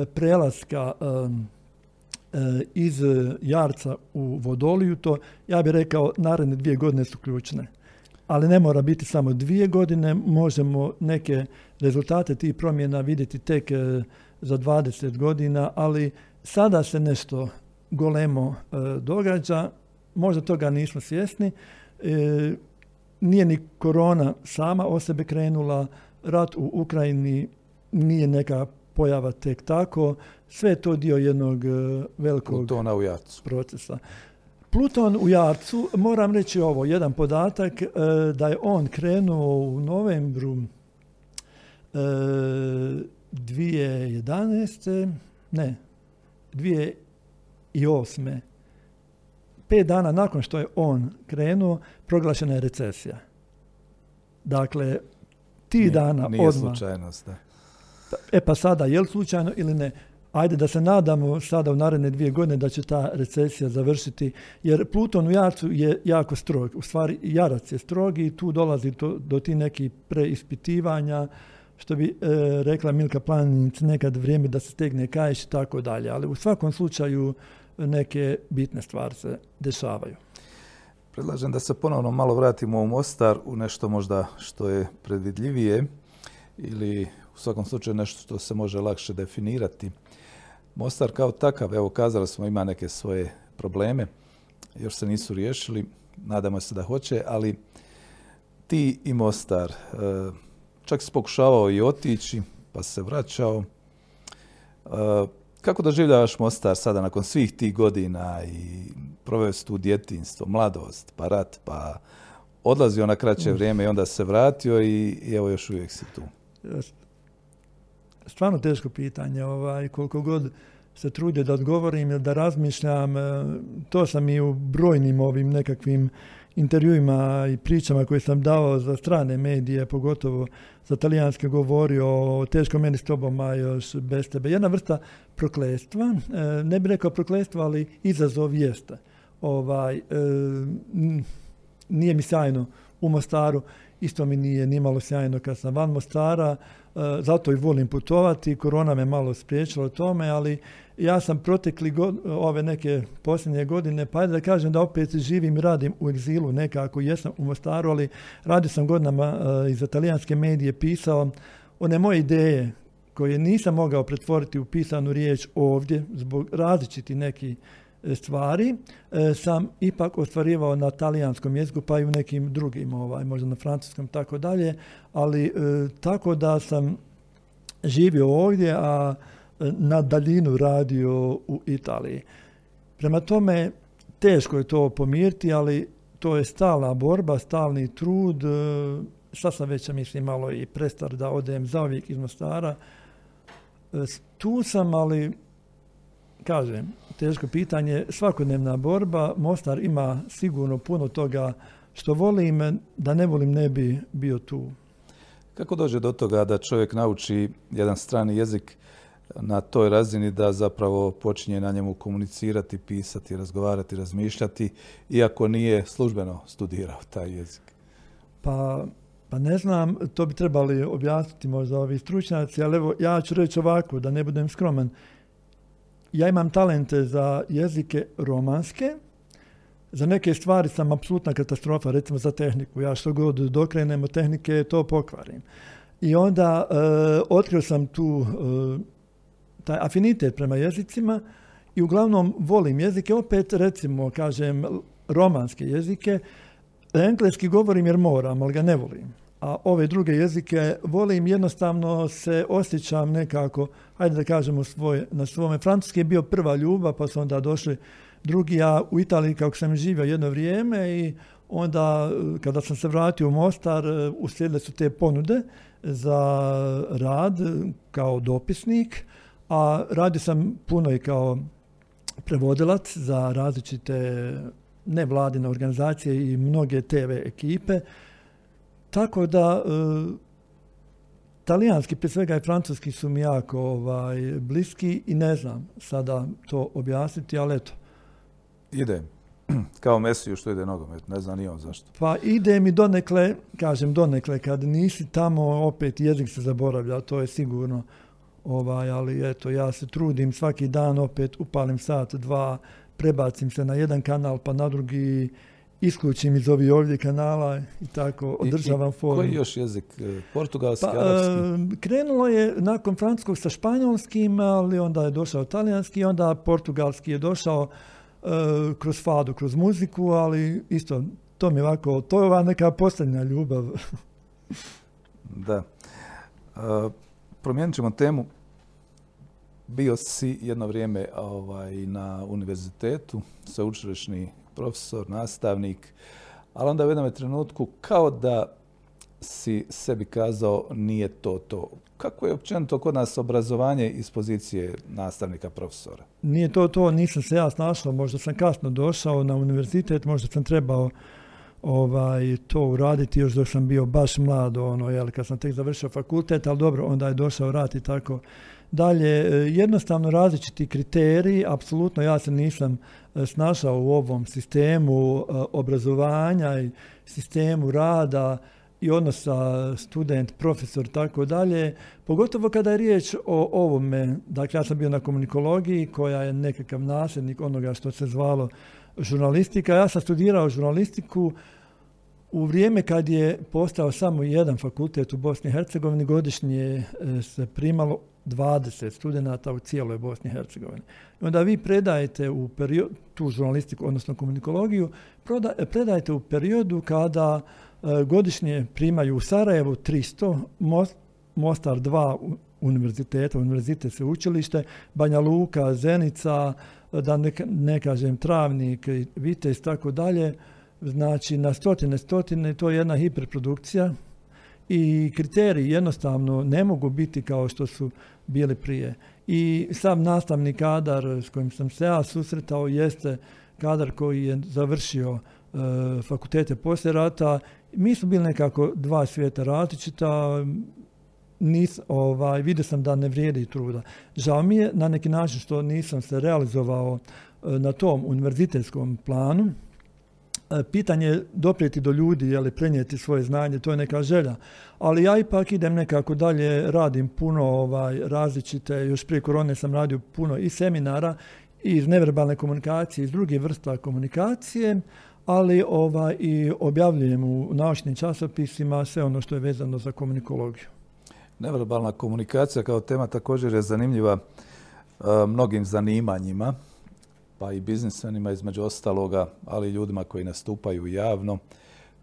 prelaska e, iz Jarca u Vodoliju. To, ja bih rekao, naredne dvije godine su ključne. Ali ne mora biti samo dvije godine, možemo neke rezultate tih promjena vidjeti tek e, za 20 godina, ali sada se nešto golemo događa, možda toga nismo svjesni nije ni korona sama o sebe krenula, rat u Ukrajini nije neka pojava tek tako, sve je to dio jednog e, velikog Plutona u Jarcu. procesa. Pluton u Jarcu, moram reći ovo, jedan podatak, e, da je on krenuo u novembru 2011. E, ne, 2008 pet dana nakon što je on krenuo, proglašena je recesija. Dakle, ti nije, dana nije odmah... slučajnost, da. E pa sada, je li slučajno ili ne? Ajde da se nadamo sada u naredne dvije godine da će ta recesija završiti, jer Pluton u Jarcu je jako strog. U stvari, Jarac je strog i tu dolazi do, do ti nekih preispitivanja, što bi e, rekla Milka Planinic, nekad vrijeme da se stegne kaješ i tako dalje. Ali u svakom slučaju neke bitne stvari se dešavaju. Predlažem da se ponovno malo vratimo u Mostar, u nešto možda što je predvidljivije ili u svakom slučaju nešto što se može lakše definirati. Mostar kao takav, evo kazali smo, ima neke svoje probleme, još se nisu riješili, nadamo se da hoće, ali ti i Mostar, e, čak si pokušavao i otići, pa se vraćao. E, kako doživljavaš Mostar sada nakon svih tih godina i provesti tu djetinstvo, mladost, pa rat, pa odlazio na kraće vrijeme i onda se vratio i, evo još uvijek si tu? Stvarno teško pitanje, ovaj, koliko god se trudio da odgovorim ili da razmišljam, e, to sam i u brojnim ovim nekakvim intervjuima i pričama koje sam dao za strane medije, pogotovo za talijanske govorio o teško meni s tobom, a još bez tebe. Jedna vrsta proklestva, e, ne bih rekao proklestva, ali izazov jeste. Ovaj, e, nije mi sjajno u Mostaru, isto mi nije nimalo sjajno kad sam van Mostara, zato i volim putovati, korona me malo spriječila o tome, ali ja sam protekli ove neke posljednje godine, pa da kažem da opet živim i radim u egzilu nekako, jesam u Mostaru, ali radio sam godinama uh, iz italijanske medije, pisao one moje ideje koje nisam mogao pretvoriti u pisanu riječ ovdje zbog različitih nekih stvari, e, sam ipak ostvarivao na talijanskom jeziku, pa i u nekim drugim, ovaj, možda na francuskom, tako dalje, ali tako da sam živio ovdje, a na daljinu radio u Italiji. Prema tome, teško je to pomiriti, ali to je stalna borba, stalni trud. Sad sam već, mislim, malo i prestar da odem zauvijek iz Mostara. Tu sam, ali kažem, teško pitanje, svakodnevna borba. Mostar ima sigurno puno toga što volim, da ne volim ne bi bio tu. Kako dođe do toga da čovjek nauči jedan strani jezik na toj razini da zapravo počinje na njemu komunicirati, pisati, razgovarati, razmišljati, iako nije službeno studirao taj jezik? Pa, pa ne znam, to bi trebali objasniti možda ovi stručnjaci, ali evo ja ću reći ovako, da ne budem skroman. Ja imam talente za jezike romanske, za neke stvari sam apsolutna katastrofa, recimo za tehniku. Ja što god dokrenem od tehnike, to pokvarim. I onda e, otkrio sam tu e, taj afinitet prema jezicima i uglavnom volim jezike, opet recimo kažem romanske jezike, engleski govorim jer moram, ali ga ne volim. A ove druge jezike volim, jednostavno se osjećam nekako, hajde da kažemo svoj, na svome. Francuski je bio prva ljubav, pa su onda došli drugi. Ja u Italiji kako sam živio jedno vrijeme i onda kada sam se vratio u Mostar uslijedile su te ponude za rad kao dopisnik, a radio sam puno i kao prevodilac za različite nevladine organizacije i mnoge TV ekipe. Tako da e, talijanski, prije svega i francuski su mi jako ovaj, bliski i ne znam sada to objasniti, ali eto. Ide. Kao Mesiju što ide nogomet, ne znam ni on zašto. Pa ide mi donekle, kažem donekle, kad nisi tamo opet jezik se zaboravlja, to je sigurno. Ovaj, ali eto, ja se trudim svaki dan opet upalim sat, dva, prebacim se na jedan kanal pa na drugi, isključim iz ovih ovdje kanala i tako održavam formu. Koji još jezik? E, portugalski, pa, arapski? E, krenulo je nakon francuskog sa španjolskim, ali onda je došao talijanski, onda portugalski je došao e, kroz fadu, kroz muziku, ali isto, to mi je ovako, to je ova neka posljednja ljubav. da. promijenit ćemo temu bio si jedno vrijeme ovaj, na univerzitetu, sveučilišni profesor, nastavnik, ali onda u jednom trenutku kao da si sebi kazao nije to to. Kako je općenito kod nas obrazovanje iz pozicije nastavnika profesora? Nije to to, nisam se ja snašao, možda sam kasno došao na univerzitet, možda sam trebao ovaj, to uraditi još dok sam bio baš mlad, ono, jel, kad sam tek završio fakultet, ali dobro, onda je došao rat i tako Dalje, e, jednostavno različiti kriteriji, apsolutno ja se nisam e, snašao u ovom sistemu e, obrazovanja i sistemu rada i odnosa student, profesor, tako dalje. Pogotovo kada je riječ o ovome, dakle ja sam bio na komunikologiji koja je nekakav nasljednik onoga što se zvalo žurnalistika. Ja sam studirao žurnalistiku u vrijeme kad je postao samo jedan fakultet u Bosni i Hercegovini, godišnje se primalo 20 studenata u cijeloj Bosni i Hercegovini. Onda vi predajete u periodu, tu žurnalistiku, odnosno komunikologiju, predajete u periodu kada e, godišnje primaju u Sarajevu 300, Mostar 2 univerziteta, univerzitet sveučilište, Banja Luka, Zenica, da ne, ne kažem Travnik, Vitez, tako dalje. Znači na stotine, stotine, to je jedna hiperprodukcija i kriteriji jednostavno ne mogu biti kao što su bili prije. I sam nastavni kadar s kojim sam se ja susretao jeste kadar koji je završio e, fakultete poslije rata. Mi smo bili nekako dva svijeta različita, nis, ovaj, vidio sam da ne vrijedi truda. Žao mi je na neki način što nisam se realizovao e, na tom univerzitetskom planu, pitanje je doprijeti do ljudi, je prenijeti svoje znanje, to je neka želja. Ali ja ipak idem nekako dalje, radim puno ovaj, različite, još prije korone sam radio puno i seminara, i iz neverbalne komunikacije, iz drugih vrsta komunikacije, ali ovaj, i objavljujem u naučnim časopisima sve ono što je vezano za komunikologiju. Neverbalna komunikacija kao tema također je zanimljiva e, mnogim zanimanjima pa i biznismenima između ostaloga, ali i ljudima koji nastupaju javno.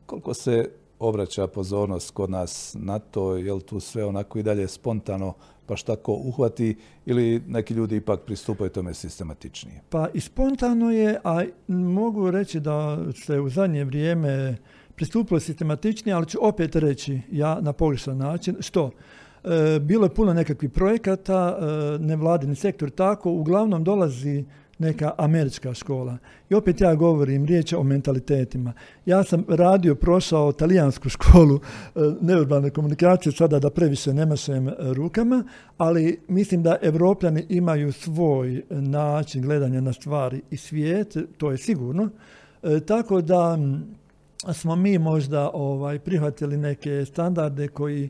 Koliko se obraća pozornost kod nas na to, je li tu sve onako i dalje spontano, pa šta ko uhvati ili neki ljudi ipak pristupaju tome sistematičnije? Pa i spontano je, a mogu reći da se u zadnje vrijeme pristupilo sistematičnije, ali ću opet reći ja na pogrešan način. Što? E, bilo je puno nekakvih projekata, e, nevladini sektor tako, uglavnom dolazi neka američka škola. I opet ja govorim, riječ o mentalitetima. Ja sam radio, prošao talijansku školu e, neurbalne komunikacije, sada da previše ne mašem rukama, ali mislim da evropljani imaju svoj način gledanja na stvari i svijet, to je sigurno. E, tako da smo mi možda ovaj prihvatili neke standarde koji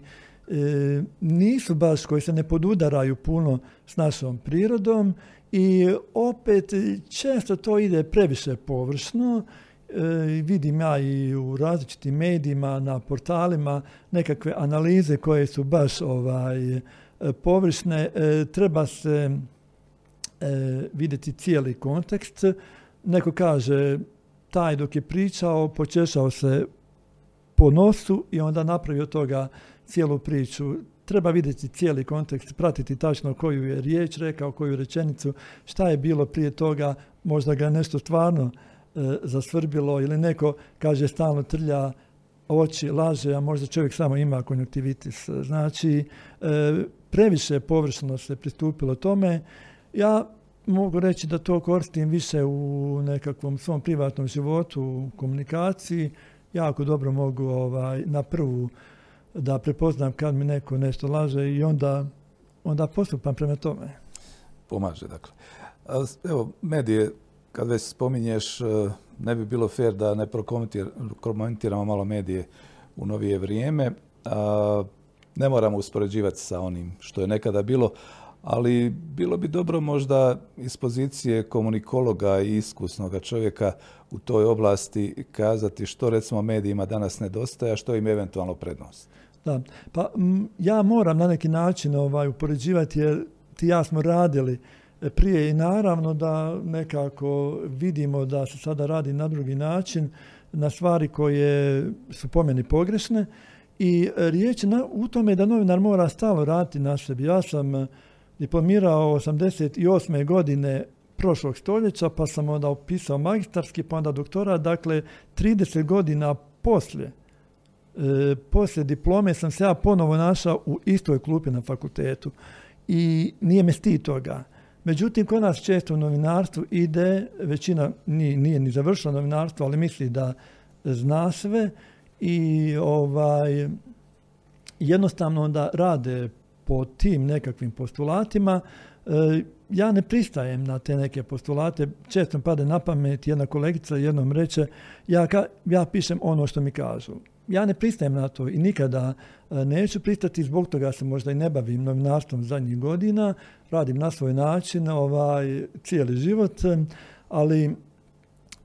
e, nisu baš, koji se ne podudaraju puno s našom prirodom i opet često to ide previše površno. E, vidim ja i u različitim medijima, na portalima nekakve analize koje su baš ovaj površne. E, treba se e, vidjeti cijeli kontekst. Neko kaže taj dok je pričao, počešao se po nosu i onda napravio toga cijelu priču. Treba vidjeti cijeli kontekst, pratiti tačno koju je riječ rekao, koju rečenicu, šta je bilo prije toga, možda ga nešto stvarno e, zasvrbilo ili neko kaže stalno trlja oči, laže, a možda čovjek samo ima konjuktivitis. Znači, e, previše površno se pristupilo tome. Ja mogu reći da to koristim više u nekakvom svom privatnom životu, u komunikaciji. Jako dobro mogu ovaj, na prvu da prepoznam kad mi neko nešto laže i onda, onda postupam prema tome. Pomaže, dakle. Evo, medije, kad već spominješ, e, ne bi bilo fair da ne prokomentiramo malo medije u novije vrijeme. Ne moramo uspoređivati sa onim što je nekada bilo, ali bilo bi dobro možda iz pozicije komunikologa i iskusnog čovjeka u toj oblasti kazati što recimo medijima danas nedostaje, a što im eventualno prednost. Da, pa ja moram na neki način ovaj, upoređivati jer ti ja smo radili e, prije i naravno da nekako vidimo da se sada radi na drugi način, na stvari koje su po meni pogrešne i riječ na, u tome da novinar mora stalo raditi na sebi. Ja sam diplomirao 88. godine prošlog stoljeća, pa sam onda upisao magistarski, pa onda doktora, dakle 30 godina poslije E, poslije diplome sam se ja ponovo našao u istoj klupi na fakultetu i nije me sti toga. Međutim, kod nas često u novinarstvu ide, većina nije, nije ni završila novinarstvo, ali misli da zna sve i ovaj, jednostavno onda rade po tim nekakvim postulatima. E, ja ne pristajem na te neke postulate. Često mi pade na pamet jedna kolegica jednom reče ja, ja pišem ono što mi kažu ja ne pristajem na to i nikada e, neću pristati, zbog toga se možda i ne bavim novinarstvom zadnjih godina, radim na svoj način ovaj, cijeli život, e, ali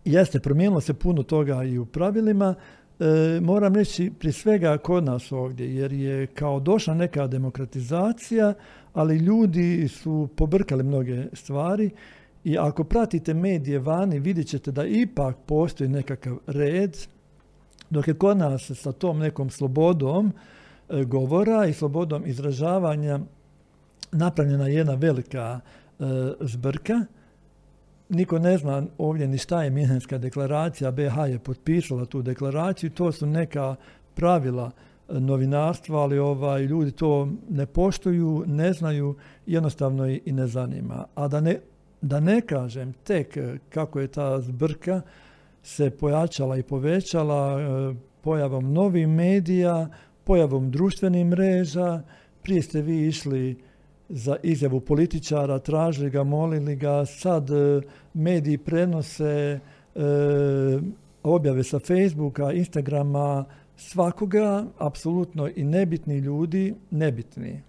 jeste, promijenilo se puno toga i u pravilima. E, moram reći prije svega kod nas ovdje, jer je kao došla neka demokratizacija, ali ljudi su pobrkali mnoge stvari i ako pratite medije vani, vidjet ćete da ipak postoji nekakav red, dok je kod nas sa tom nekom slobodom e, govora i slobodom izražavanja napravljena jedna velika e, zbrka. Niko ne zna ovdje ni šta je Minhenska deklaracija, BH je potpisala tu deklaraciju, to su neka pravila e, novinarstva, ali ovaj, ljudi to ne poštuju, ne znaju, jednostavno i ne zanima. A da ne, da ne kažem tek kako je ta zbrka se pojačala i povećala e, pojavom novih medija, pojavom društvenih mreža. Prije ste vi išli za izjavu političara, tražili ga, molili ga, sad e, mediji prenose e, objave sa Facebooka, Instagrama, svakoga, apsolutno i nebitni ljudi, nebitni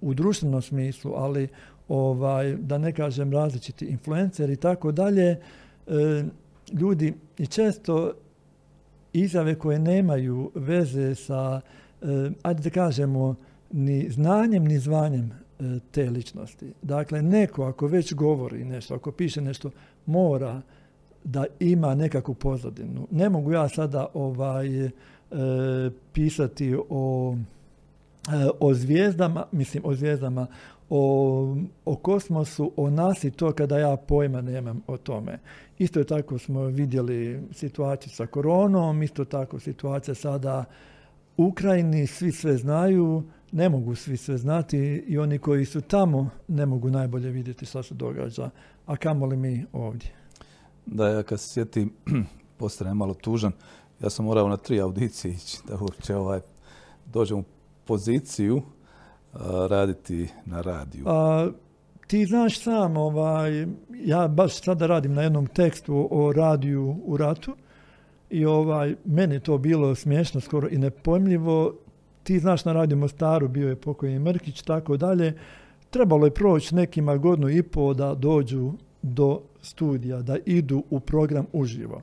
u društvenom smislu, ali ovaj, da ne kažem različiti influenceri i tako dalje, ljudi i često izjave koje nemaju veze sa, eh, ajde da kažemo, ni znanjem ni zvanjem eh, te ličnosti. Dakle, neko ako već govori nešto, ako piše nešto, mora da ima nekakvu pozadinu. Ne mogu ja sada ovaj, eh, pisati o, o zvijezdama, mislim o zvijezdama, o, o kosmosu, o nas i to kada ja pojma nemam o tome. Isto je tako smo vidjeli situaciju sa koronom, isto tako situacija sada u Ukrajini, svi sve znaju, ne mogu svi sve znati i oni koji su tamo ne mogu najbolje vidjeti što se događa, a kamoli mi ovdje. Da, ja kad se sjetim, postanem malo tužan, ja sam morao na tri audicije ići da uopće ovaj, dođem u poziciju raditi na radiju. A, ti znaš sam, ovaj, ja baš sada radim na jednom tekstu o radiju u ratu i ovaj, meni to bilo smiješno, skoro i nepojmljivo. Ti znaš na radiju Mostaru, bio je pokojni Mrkić, tako dalje. Trebalo je proći nekima godinu i pol da dođu do studija, da idu u program uživo.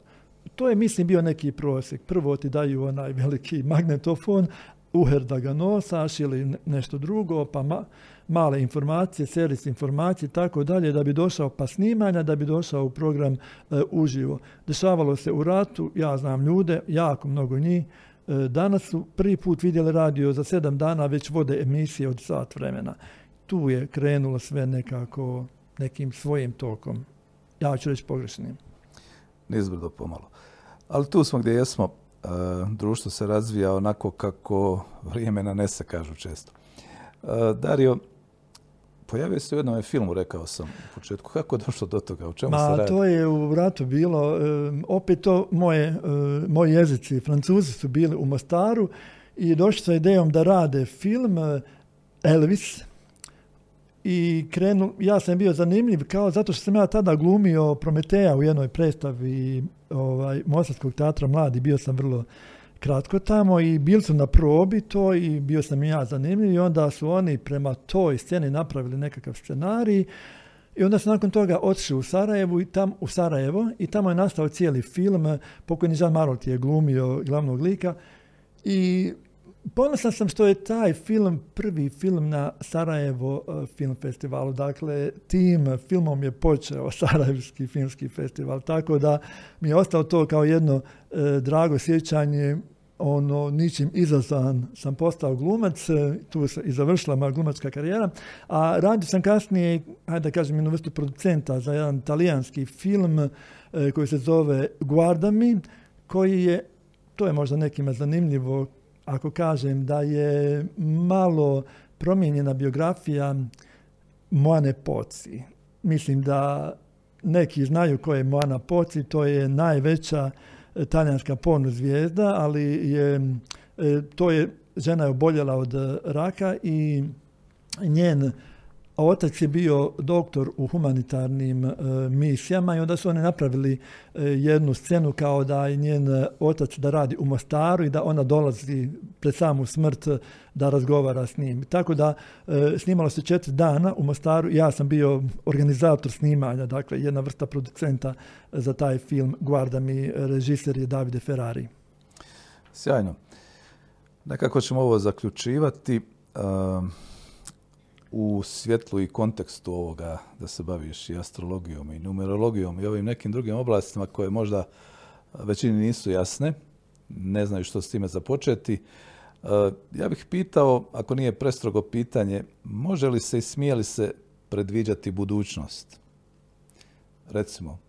To je, mislim, bio neki prosjek. Prvo ti daju onaj veliki magnetofon, uher da ga nosaš ili nešto drugo, pa ma, male informacije, servis informacije, tako dalje, da bi došao pa snimanja, da bi došao u program e, uživo. Dešavalo se u ratu, ja znam ljude, jako mnogo njih, e, Danas su prvi put vidjeli radio za sedam dana, već vode emisije od sat vremena. Tu je krenulo sve nekako nekim svojim tokom. Ja ću reći pogrešnim. Nizbrdo pomalo. Ali tu smo gdje jesmo. Društvo se razvija onako kako vrijeme nanese, kažu često. Dario, Pojavio se u jednom filmu, rekao sam u početku. Kako je došlo do toga? U čemu Ma, se radi? To je u ratu bilo. opet to moje, moji jezici, francuzi su bili u Mostaru i došli sa idejom da rade film Elvis. I krenu, ja sam bio zanimljiv kao zato što sam ja tada glumio Prometeja u jednoj predstavi ovaj, Mostarskog teatra Mladi. Bio sam vrlo kratko tamo i bili su na probi to i bio sam i ja zanimljiv i onda su oni prema toj sceni napravili nekakav scenarij i onda su nakon toga otišli u Sarajevu i tam, u Sarajevo i tamo je nastao cijeli film. Pokojni Jean Marot je glumio glavnog lika i ponosan sam što je taj film prvi film na Sarajevo e, film festivalu. Dakle, tim filmom je počeo Sarajevski filmski festival. Tako da mi je ostalo to kao jedno e, drago sjećanje ono, ničim izazvan sam postao glumac, e, tu se i završila moja glumačka karijera, a radio sam kasnije, hajde da kažem, jednu vrstu producenta za jedan talijanski film koji se zove Guardami, koji je, to je možda nekima zanimljivo, ako kažem da je malo promijenjena biografija Moane Poci. Mislim da neki znaju ko je Moana Poci, to je najveća talijanska porno zvijezda, ali je, e, to je, žena je oboljela od raka i njen a otac je bio doktor u humanitarnim e, misijama i onda su oni napravili e, jednu scenu kao da je njen otac da radi u Mostaru i da ona dolazi pred samu smrt da razgovara s njim. Tako da e, snimalo se četiri dana u Mostaru. Ja sam bio organizator snimanja, dakle jedna vrsta producenta za taj film. Guarda mi, režiser je Davide Ferrari. Sjajno. Nekako ćemo ovo zaključivati u svjetlu i kontekstu ovoga da se baviš i astrologijom i numerologijom i ovim nekim drugim oblastima koje možda većini nisu jasne, ne znaju što s time započeti. E, ja bih pitao, ako nije prestrogo pitanje, može li se i smije li se predviđati budućnost? Recimo,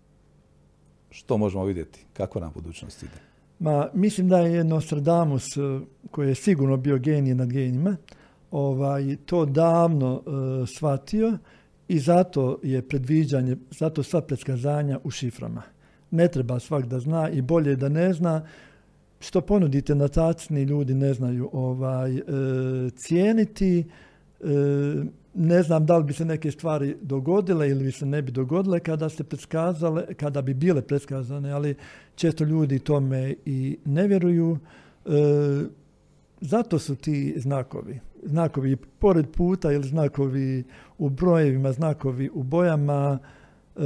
što možemo vidjeti? Kako nam budućnost ide? Ma, mislim da je Nostradamus, e, koji je sigurno bio genije nad genijima, ovaj, to davno e, shvatio i zato je predviđanje, zato sva predskazanja u šiframa. Ne treba svak da zna i bolje da ne zna. Što ponudite na tacni, ljudi ne znaju ovaj, e, cijeniti. E, ne znam da li bi se neke stvari dogodile ili bi se ne bi dogodile kada se predskazale, kada bi bile predskazane, ali često ljudi tome i ne vjeruju. zato su ti znakovi znakovi pored puta ili znakovi u brojevima, znakovi u bojama, e,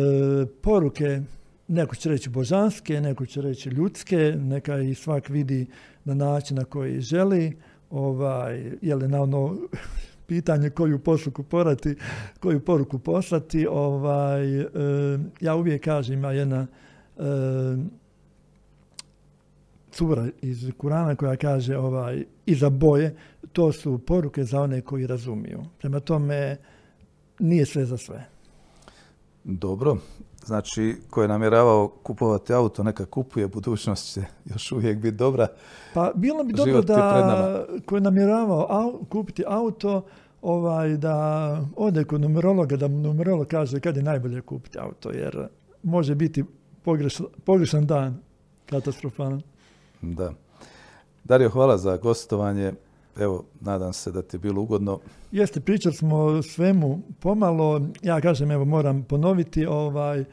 poruke, neko će reći božanske, neko će reći ljudske, neka i svak vidi na način na koji želi, ovaj, je li na ono pitanje koju posluku porati, koju poruku poslati, ovaj, e, ja uvijek kažem, ima jedna e, cura iz Kurana koja kaže ovaj, iza boje, to su poruke za one koji razumiju. Prema tome, nije sve za sve. Dobro. Znači, ko je namjeravao kupovati auto, neka kupuje, budućnost će još uvijek biti dobra. Pa bilo bi dobro da ko je namjeravao kupiti auto, ovaj, da ode kod numerologa, da mu numerolog kaže kad je najbolje kupiti auto, jer može biti pogrešan dan, katastrofalan. Da. Dario, hvala za gostovanje. Evo, nadam se da ti je bilo ugodno. Jeste, pričali smo svemu pomalo. Ja kažem, evo, moram ponoviti, ovaj, e,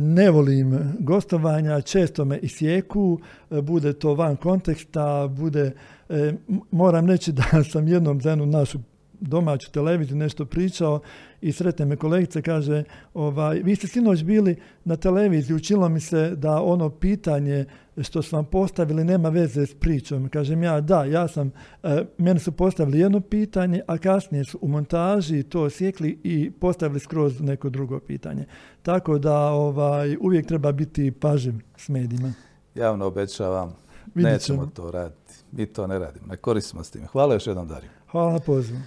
ne volim gostovanja, često me isjeku, e, bude to van konteksta, bude, e, moram reći da sam jednom za jednu našu domaću televiziju nešto pričao i sretne me kolegice, kaže, ovaj, vi ste sinoć bili na televiziji, učilo mi se da ono pitanje što su vam postavili nema veze s pričom. Kažem ja, da, ja sam, e, meni su postavili jedno pitanje, a kasnije su u montaži to sjekli i postavili skroz neko drugo pitanje. Tako da ovaj, uvijek treba biti pažljiv s medijima. Javno obećavam, Vidit nećemo to raditi. Mi to ne radimo, ne koristimo s tim. Hvala još jednom, Dario. Hvala na.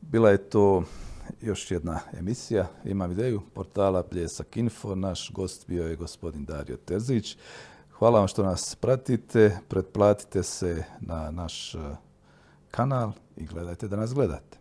Bila je to još jedna emisija, imam ideju, portala Pljesak Info. Naš gost bio je gospodin Dario Terzić. Hvala vam što nas pratite, pretplatite se na naš eh, kanal i gledajte da nas gledate.